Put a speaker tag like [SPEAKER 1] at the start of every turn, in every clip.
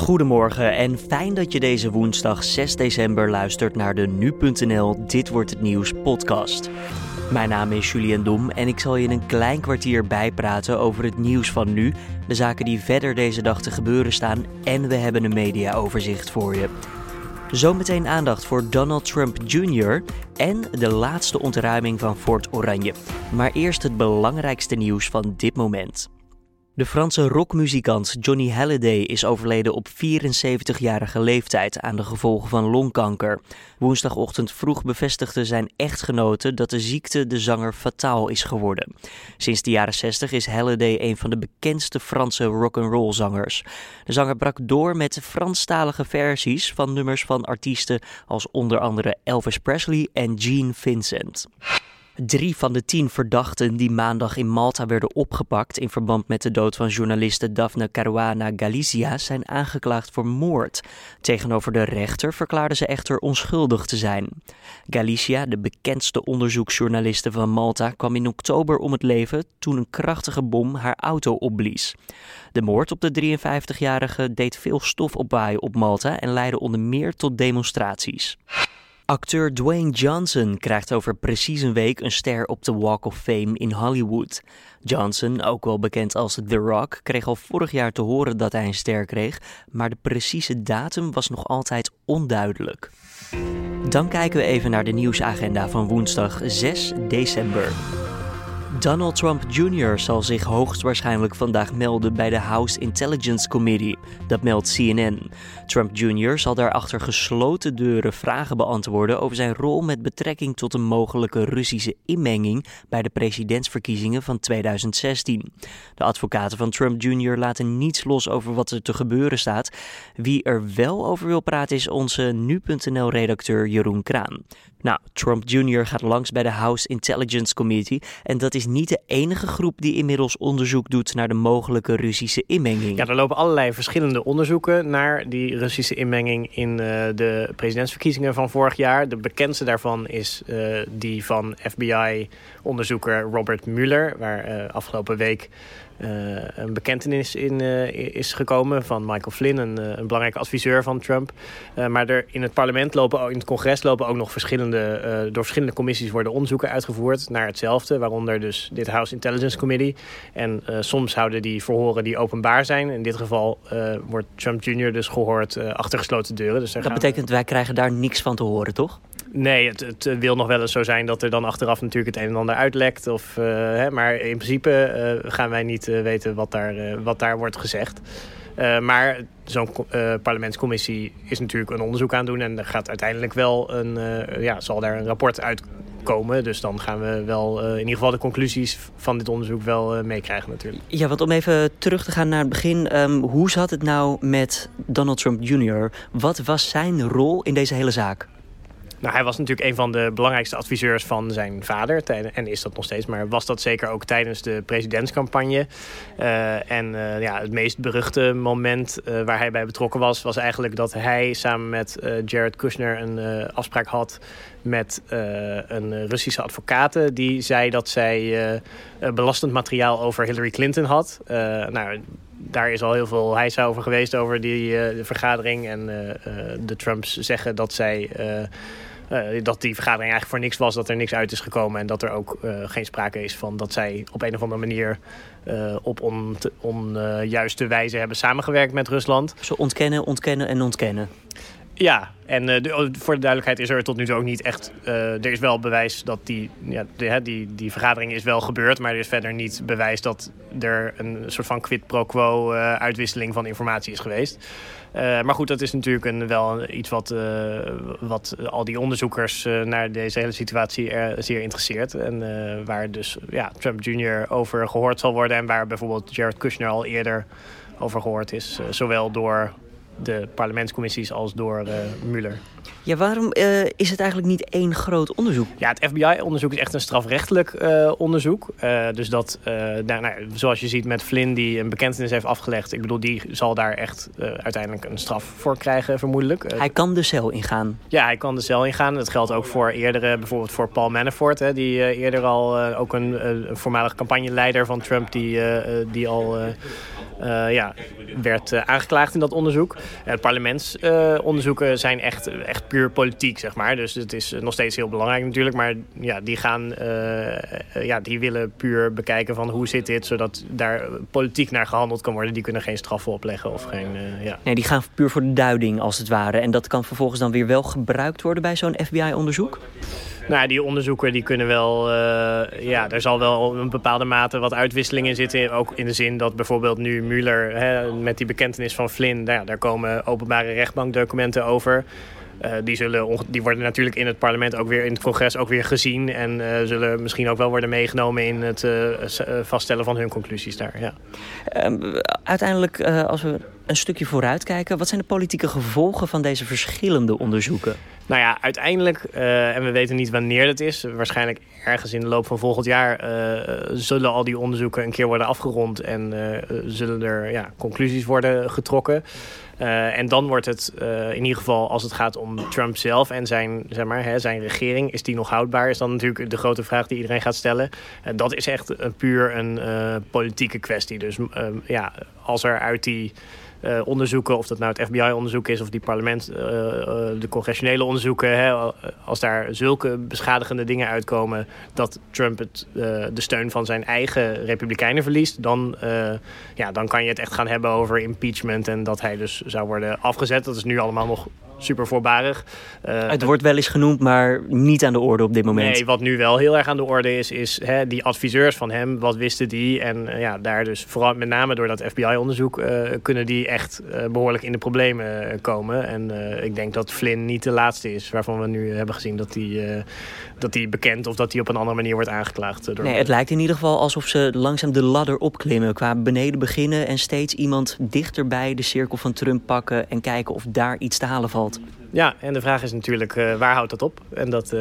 [SPEAKER 1] Goedemorgen en fijn dat je deze woensdag 6 december luistert naar de Nu.nl Dit Wordt Het Nieuws podcast. Mijn naam is Julian Dom en ik zal je in een klein kwartier bijpraten over het nieuws van nu, de zaken die verder deze dag te gebeuren staan en we hebben een mediaoverzicht voor je. Zometeen aandacht voor Donald Trump Jr. en de laatste ontruiming van Fort Oranje. Maar eerst het belangrijkste nieuws van dit moment. De Franse rockmuzikant Johnny Hallyday is overleden op 74-jarige leeftijd aan de gevolgen van longkanker. Woensdagochtend vroeg bevestigde zijn echtgenote dat de ziekte de zanger fataal is geworden. Sinds de jaren 60 is Halliday een van de bekendste Franse rock'n'roll zangers. De zanger brak door met Franstalige versies van nummers van artiesten als onder andere Elvis Presley en Gene Vincent. Drie van de tien verdachten die maandag in Malta werden opgepakt in verband met de dood van journaliste Daphne Caruana Galizia zijn aangeklaagd voor moord. Tegenover de rechter verklaarden ze echter onschuldig te zijn. Galizia, de bekendste onderzoeksjournaliste van Malta, kwam in oktober om het leven toen een krachtige bom haar auto opblies. De moord op de 53-jarige deed veel stof opwaaien op Malta en leidde onder meer tot demonstraties. Acteur Dwayne Johnson krijgt over precies een week een ster op de Walk of Fame in Hollywood. Johnson, ook wel bekend als The Rock, kreeg al vorig jaar te horen dat hij een ster kreeg, maar de precieze datum was nog altijd onduidelijk. Dan kijken we even naar de nieuwsagenda van woensdag 6 december. Donald Trump Jr. zal zich hoogstwaarschijnlijk vandaag melden bij de House Intelligence Committee. Dat meldt CNN. Trump Jr. zal daar achter gesloten deuren vragen beantwoorden over zijn rol met betrekking tot een mogelijke Russische inmenging bij de presidentsverkiezingen van 2016. De advocaten van Trump Jr. laten niets los over wat er te gebeuren staat. Wie er wel over wil praten is onze nu.nl-redacteur Jeroen Kraan. Nou, Trump Jr. gaat langs bij de House Intelligence Committee en dat is niet de enige groep die inmiddels onderzoek doet naar de mogelijke Russische inmenging.
[SPEAKER 2] Ja, er lopen allerlei verschillende onderzoeken naar die Russische inmenging in uh, de presidentsverkiezingen van vorig jaar. De bekendste daarvan is uh, die van FBI-onderzoeker Robert Mueller, waar uh, afgelopen week een bekentenis in uh, is gekomen van Michael Flynn, een, een belangrijke adviseur van Trump. maar er in het parlement lopen, in het congres lopen ook nog verschillende, door verschillende commissies worden onderzoeken uitgevoerd naar hetzelfde. Waaronder dus dit House Intelligence Committee. En soms houden die verhoren die openbaar zijn. In dit geval wordt Trump Jr. dus gehoord achter gesloten deuren. Dus
[SPEAKER 1] dat betekent wij krijgen daar niks van te horen, toch?
[SPEAKER 2] Nee, het, het, wil nog wel eens zo zijn dat er dan achteraf natuurlijk het een en ander uitlekt. Of, uh, hè, maar in principe uh, gaan wij niet weten wat daar, wat daar wordt gezegd. maar zo'n parlementscommissie is natuurlijk een onderzoek aan doen. En er gaat uiteindelijk wel een, ja, zal daar een rapport uitkomen. Dus dan gaan we wel in ieder geval de conclusies van dit onderzoek wel meekrijgen natuurlijk.
[SPEAKER 1] Ja, want om even terug te gaan naar het begin. Um, hoe zat het nou met Donald Trump Jr.? Wat was zijn rol in deze hele zaak?
[SPEAKER 2] Nou, hij was natuurlijk een van de belangrijkste adviseurs van zijn vader. En is dat nog steeds, maar was dat zeker ook tijdens de presidentscampagne. Uh, en uh, ja, het meest beruchte moment uh, waar hij bij betrokken was... was eigenlijk dat hij samen met Jared Kushner een afspraak had... met een Russische advocaat die zei dat zij belastend materiaal over Hillary Clinton had. nou, daar is al heel veel hijs over geweest over die de vergadering. En de Trumps zeggen dat zij... Dat die vergadering eigenlijk voor niks was, dat er niks uit is gekomen. En dat er ook geen sprake is van dat zij op een of andere manier uh, op onjuiste on, wijze hebben samengewerkt met Rusland.
[SPEAKER 1] Ze ontkennen, ontkennen en ontkennen.
[SPEAKER 2] Ja, en uh, de, voor de duidelijkheid is er tot nu toe ook niet echt... Uh, er is wel bewijs dat die, ja, de, die, die vergadering is wel gebeurd... maar er is verder niet bewijs dat er een soort van quid pro quo uh, uitwisseling van informatie is geweest. maar goed, dat is natuurlijk een, wel iets wat, wat al die onderzoekers naar deze hele situatie er zeer interesseert. En waar dus ja, Trump Jr. over gehoord zal worden... en waar bijvoorbeeld Jared Kushner al eerder over gehoord is. zowel door de parlementscommissies als door uh, Mueller.
[SPEAKER 1] Ja, waarom uh, is het eigenlijk niet één groot onderzoek?
[SPEAKER 2] Ja, het FBI-onderzoek is echt een strafrechtelijk uh, onderzoek. dus dat, nou, nou, zoals je ziet met Flynn, die een bekentenis heeft afgelegd... ik bedoel, die zal daar echt uiteindelijk een straf voor krijgen, vermoedelijk.
[SPEAKER 1] hij kan de cel ingaan?
[SPEAKER 2] Ja, hij kan de cel ingaan. Dat geldt ook voor eerdere, bijvoorbeeld voor Paul Manafort... Hè, die eerder al ook een, een voormalig campagneleider van Trump... die, die al ja, werd aangeklaagd in dat onderzoek. Het parlementsonderzoeken zijn echt, echt puur politiek, zeg maar. Dus het is nog steeds heel belangrijk natuurlijk. Maar ja, die gaan, ja, die willen puur bekijken van hoe zit dit, zodat daar politiek naar gehandeld kan worden. Die kunnen geen straffen opleggen of geen, ja.
[SPEAKER 1] Nee, die gaan puur voor de duiding als het ware. En dat kan vervolgens dan weer wel gebruikt worden bij zo'n FBI-onderzoek?
[SPEAKER 2] Nou, die onderzoeken die kunnen wel, uh, ja, er zal wel een bepaalde mate wat uitwisseling in zitten. Ook in de zin dat bijvoorbeeld nu Mueller hè, met die bekentenis van Flynn, nou ja, daar komen openbare rechtbankdocumenten over. Uh, die, zullen, die worden natuurlijk in het parlement ook weer in het congres ook weer gezien. En uh, zullen misschien ook wel worden meegenomen in het uh, vaststellen van hun conclusies daar. Ja.
[SPEAKER 1] Um, uiteindelijk, als we een stukje vooruit kijken, wat zijn de politieke gevolgen van deze verschillende onderzoeken?
[SPEAKER 2] Nou ja, uiteindelijk, uh, en we weten niet wanneer dat is, waarschijnlijk ergens in de loop van volgend jaar uh, zullen al die onderzoeken een keer worden afgerond en uh, zullen er ja, conclusies worden getrokken. en dan wordt het in ieder geval, als het gaat om Trump zelf en zijn, zeg maar, hè, zijn regering, is die nog houdbaar? Is dan natuurlijk de grote vraag die iedereen gaat stellen. dat is echt puur een politieke kwestie. Dus ja, als er uit die uh, onderzoeken, of dat nou het FBI-onderzoek is of die parlement, uh, de congressionele onderzoeken, hè, als daar zulke beschadigende dingen uitkomen dat Trump het, de steun van zijn eigen republikeinen verliest, dan, ja, dan kan je het echt gaan hebben over impeachment en dat hij dus zou worden afgezet. Dat is nu allemaal nog super voorbarig.
[SPEAKER 1] Uh, het wordt wel eens genoemd, maar niet aan de orde op dit moment.
[SPEAKER 2] Nee, wat nu wel heel erg aan de orde is, is hè, die adviseurs van hem, wat wisten die? En uh, ja, daar dus vooral met name door dat FBI-onderzoek uh, kunnen die echt behoorlijk in de problemen komen. En ik denk dat Flynn niet de laatste is waarvan we nu hebben gezien dat hij dat die bekend of dat hij op een andere manier wordt aangeklaagd. Door...
[SPEAKER 1] Nee, het lijkt in ieder geval alsof ze langzaam de ladder opklimmen. Qua beneden beginnen en steeds iemand dichterbij de cirkel van Trump pakken en kijken of daar iets te halen valt.
[SPEAKER 2] Ja, en de vraag is natuurlijk waar houdt dat op? En dat,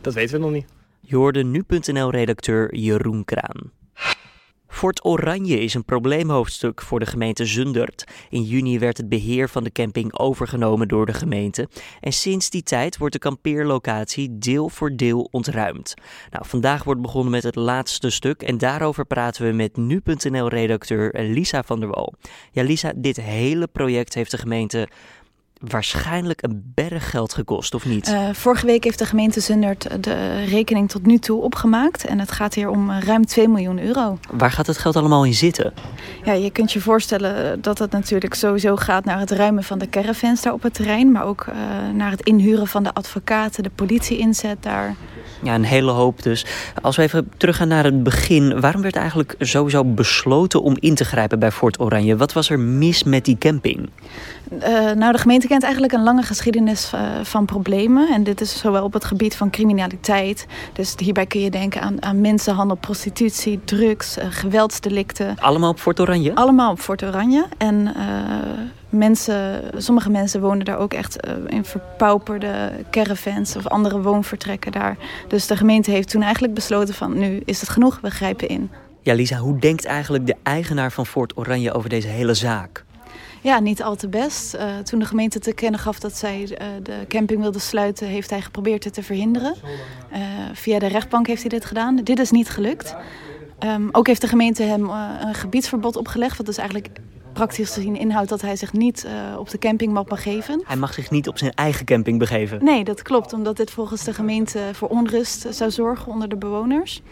[SPEAKER 2] dat weten we nog niet.
[SPEAKER 1] Je hoorde nu.nl-redacteur Jeroen Kraan. Fort Oranje is een probleemhoofdstuk voor de gemeente Zundert. In juni werd het beheer van de camping overgenomen door de gemeente. En sinds die tijd wordt de kampeerlocatie deel voor deel ontruimd. Nou, vandaag wordt begonnen met het laatste stuk en daarover praten we met nu.nl-redacteur Lisa van der Wal. Ja, Lisa, dit hele project heeft de gemeente waarschijnlijk een berg geld gekost, of niet?
[SPEAKER 3] Uh, vorige week heeft de gemeente Zundert de rekening tot nu toe opgemaakt. En het gaat hier om ruim 2 miljoen euro.
[SPEAKER 1] Waar gaat het geld allemaal in zitten?
[SPEAKER 3] Ja, je kunt je voorstellen dat het natuurlijk sowieso gaat naar het ruimen van de caravans daar op het terrein. Maar ook uh, naar het inhuren van de advocaten, de politie inzet daar.
[SPEAKER 1] Ja, een hele hoop dus. Als we even teruggaan naar het begin. Waarom werd eigenlijk sowieso besloten om in te grijpen bij Fort Oranje? Wat was er mis met die camping?
[SPEAKER 3] Uh, nou, de gemeente kent eigenlijk een lange geschiedenis uh, van problemen. En dit is zowel op het gebied van criminaliteit. Dus hierbij kun je denken aan, aan mensenhandel, prostitutie, drugs, uh, geweldsdelicten.
[SPEAKER 1] Allemaal op Fort Oranje?
[SPEAKER 3] Allemaal op Fort Oranje. En mensen, sommige mensen wonen daar ook echt in verpauperde caravans of andere woonvertrekken daar. Dus de gemeente heeft toen eigenlijk besloten van nu is het genoeg, we grijpen in.
[SPEAKER 1] Ja, Lisa, hoe denkt eigenlijk de eigenaar van Fort Oranje over deze hele zaak?
[SPEAKER 3] Ja, niet al te best. Uh, toen de gemeente te kennen gaf dat zij uh, de camping wilde sluiten, heeft hij geprobeerd het te verhinderen. Uh, via de rechtbank heeft hij dit gedaan. Dit is niet gelukt. Um, ook heeft de gemeente hem een gebiedsverbod opgelegd, wat dus eigenlijk praktisch gezien inhoudt dat hij zich niet uh, op de camping mag begeven.
[SPEAKER 1] Hij mag zich niet op zijn eigen camping begeven?
[SPEAKER 3] Nee, dat klopt, omdat dit volgens de gemeente voor onrust zou zorgen onder de bewoners.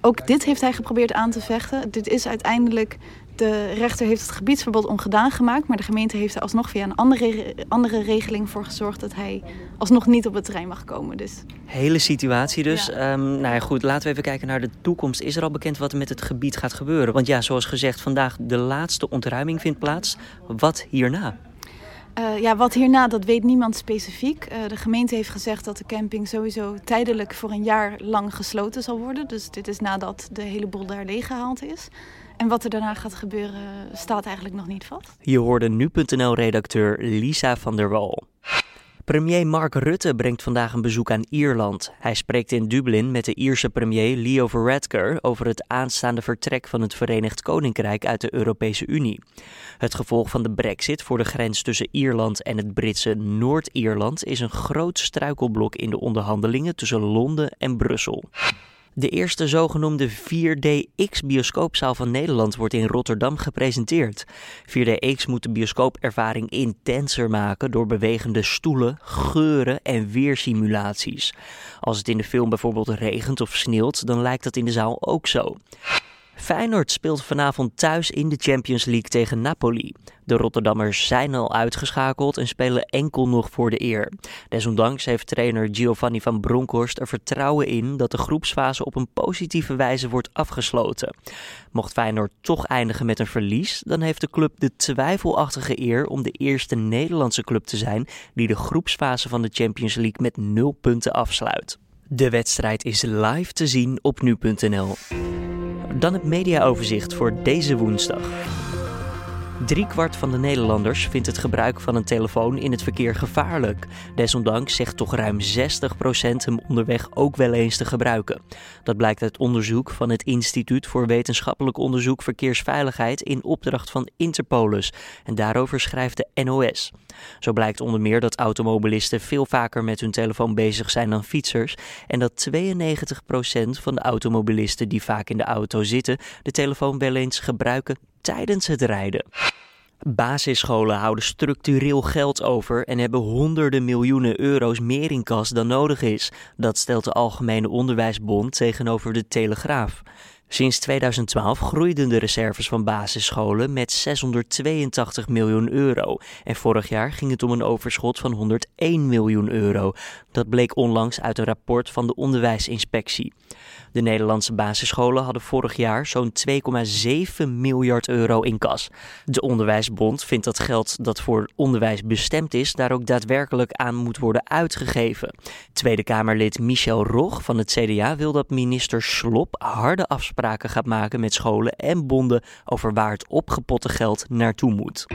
[SPEAKER 3] Ook dit heeft hij geprobeerd aan te vechten. Dit is uiteindelijk de rechter heeft het gebiedsverbod ongedaan gemaakt, maar de gemeente heeft er alsnog via een andere, andere regeling voor gezorgd dat hij alsnog niet op het terrein mag komen. Dus.
[SPEAKER 1] Hele situatie dus. Ja. Um, nou ja, goed, laten we even kijken naar de toekomst. Is er al bekend wat er met het gebied gaat gebeuren? Want ja, zoals gezegd, vandaag de laatste ontruiming vindt plaats. Wat hierna?
[SPEAKER 3] Uh, ja, wat hierna, dat weet niemand specifiek. Uh, de gemeente heeft gezegd dat de camping sowieso tijdelijk voor een jaar lang gesloten zal worden. Dus dit is nadat de hele boel daar leeggehaald is. En wat er daarna gaat gebeuren staat eigenlijk nog niet vast.
[SPEAKER 1] Je hoorde nu.nl-redacteur Lisa van der Wal. Premier Mark Rutte brengt vandaag een bezoek aan Ierland. Hij spreekt in Dublin met de Ierse premier Leo Varadkar over het aanstaande vertrek van het Verenigd Koninkrijk uit de Europese Unie. Het gevolg van de brexit voor de grens tussen Ierland en het Britse Noord-Ierland is een groot struikelblok in de onderhandelingen tussen Londen en Brussel. De eerste zogenoemde 4DX bioscoopzaal van Nederland wordt in Rotterdam gepresenteerd. 4DX moet de bioscoopervaring intenser maken door bewegende stoelen, geuren en weersimulaties. Als het in de film bijvoorbeeld regent of sneeuwt, dan lijkt dat in de zaal ook zo. Feyenoord speelt vanavond thuis in de Champions League tegen Napoli. De Rotterdammers zijn al uitgeschakeld en spelen enkel nog voor de eer. Desondanks heeft trainer Giovanni van Bronckhorst er vertrouwen in dat de groepsfase op een positieve wijze wordt afgesloten. Mocht Feyenoord toch eindigen met een verlies, dan heeft de club de twijfelachtige eer om de eerste Nederlandse club te zijn die de groepsfase van de Champions League met nul punten afsluit. De wedstrijd is live te zien op nu.nl. Dan het mediaoverzicht voor deze woensdag. Driekwart van de Nederlanders vindt het gebruik van een telefoon in het verkeer gevaarlijk. Desondanks zegt toch ruim 60% hem onderweg ook wel eens te gebruiken. Dat blijkt uit onderzoek van het Instituut voor Wetenschappelijk Onderzoek Verkeersveiligheid in opdracht van Interpolis. En daarover schrijft de NOS. Zo blijkt onder meer dat automobilisten veel vaker met hun telefoon bezig zijn dan fietsers. En dat 92% van de automobilisten die vaak in de auto zitten, de telefoon wel eens gebruiken tijdens het rijden. Basisscholen houden structureel geld over en hebben honderden miljoenen euro's meer in kas dan nodig is. Dat stelt de Algemene Onderwijsbond tegenover de Telegraaf. Sinds 2012 groeiden de reserves van basisscholen met 682 miljoen euro. En vorig jaar ging het om een overschot van 101 miljoen euro. Dat bleek onlangs uit een rapport van de Onderwijsinspectie. De Nederlandse basisscholen hadden vorig jaar zo'n 2,7 miljard euro in kas. De Onderwijsbond vindt dat geld dat voor onderwijs bestemd is, daar ook daadwerkelijk aan moet worden uitgegeven. Tweede Kamerlid Michel Rog van het CDA wil dat minister Slop harde afspraken gaat maken met scholen en bonden over waar het opgepotte geld naartoe moet.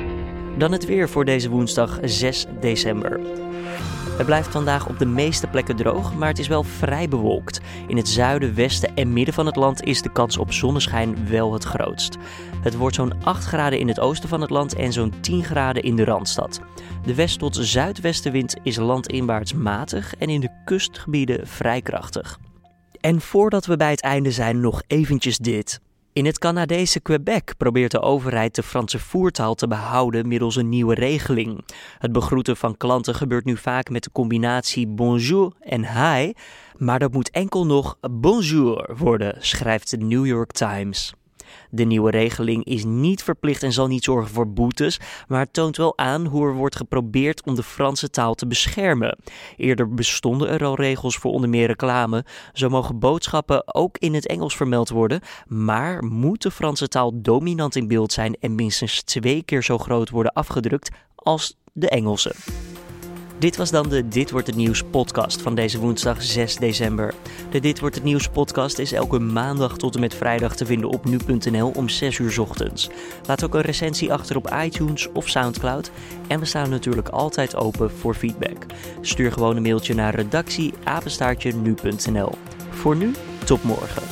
[SPEAKER 1] Dan het weer voor deze woensdag 6 december. Het blijft vandaag op de meeste plekken droog, maar het is wel vrij bewolkt. In het zuiden, westen en midden van het land is de kans op zonneschijn wel het grootst. Het wordt zo'n 8 graden in het oosten van het land en zo'n 10 graden in de Randstad. De west- tot zuidwestenwind is landinwaarts matig en in de kustgebieden vrij krachtig. En voordat we bij het einde zijn, nog eventjes dit. In het Canadese Quebec probeert de overheid de Franse voertaal te behouden middels een nieuwe regeling. Het begroeten van klanten gebeurt nu vaak met de combinatie bonjour en hi, maar dat moet enkel nog bonjour worden, schrijft de New York Times. De nieuwe regeling is niet verplicht en zal niet zorgen voor boetes, maar het toont wel aan hoe er wordt geprobeerd om de Franse taal te beschermen. Eerder bestonden er al regels voor onder meer reclame. Zo mogen boodschappen ook in het Engels vermeld worden, maar moet de Franse taal dominant in beeld zijn en minstens twee keer zo groot worden afgedrukt als de Engelse. Dit was dan de Dit wordt het nieuws podcast van deze woensdag 6 december. De Dit wordt het nieuws podcast is elke maandag tot en met vrijdag te vinden op nu.nl om 6 uur ochtends. Laat ook een recensie achter op iTunes of Soundcloud en we staan natuurlijk altijd open voor feedback. Stuur gewoon een mailtje naar redactie nu.nl. Voor nu, tot morgen.